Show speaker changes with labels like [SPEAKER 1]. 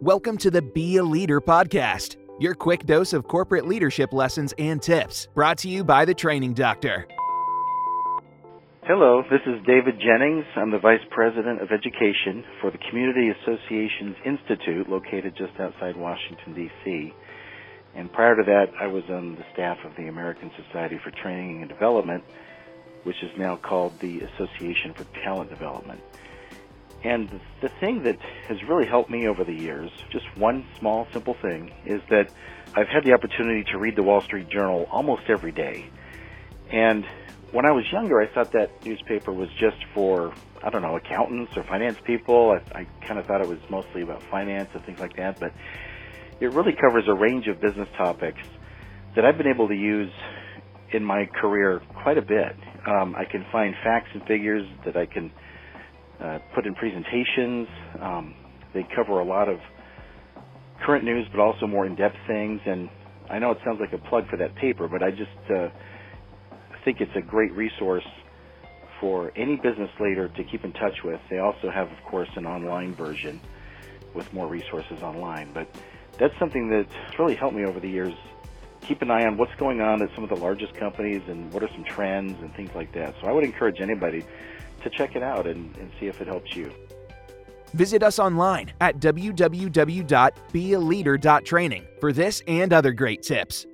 [SPEAKER 1] Welcome to the Be a Leader podcast, your quick dose of corporate leadership lessons and tips, brought to you by the Training Doctor.
[SPEAKER 2] Hello, this is David Jennings. I'm the Vice President of Education for the Community Associations Institute located just outside Washington, D.C. And prior to that, I was on the staff of the American Society for Training and Development, which is now called the Association for Talent Development. And the thing that has really helped me over the years, just one small, simple thing, is that I've had the opportunity to read the Wall Street Journal almost every day. And when I was younger, I thought that newspaper was just for, I don't know, accountants or finance people. I, I kind of thought it was mostly about finance and things like that, but it really covers a range of business topics that I've been able to use in my career quite a bit. Um, I can find facts and figures that I can uh, put in presentations. Um, they cover a lot of current news, but also more in-depth things. And I know it sounds like a plug for that paper, but I just uh, think it's a great resource for any business leader to keep in touch with. They also have, of course, an online version with more resources online. But that's something that's really helped me over the years. Keep an eye on what's going on at some of the largest companies and what are some trends and things like that. So I would encourage anybody to check it out and, and see if it helps you.
[SPEAKER 1] Visit us online at www.bealeader.training for this and other great tips.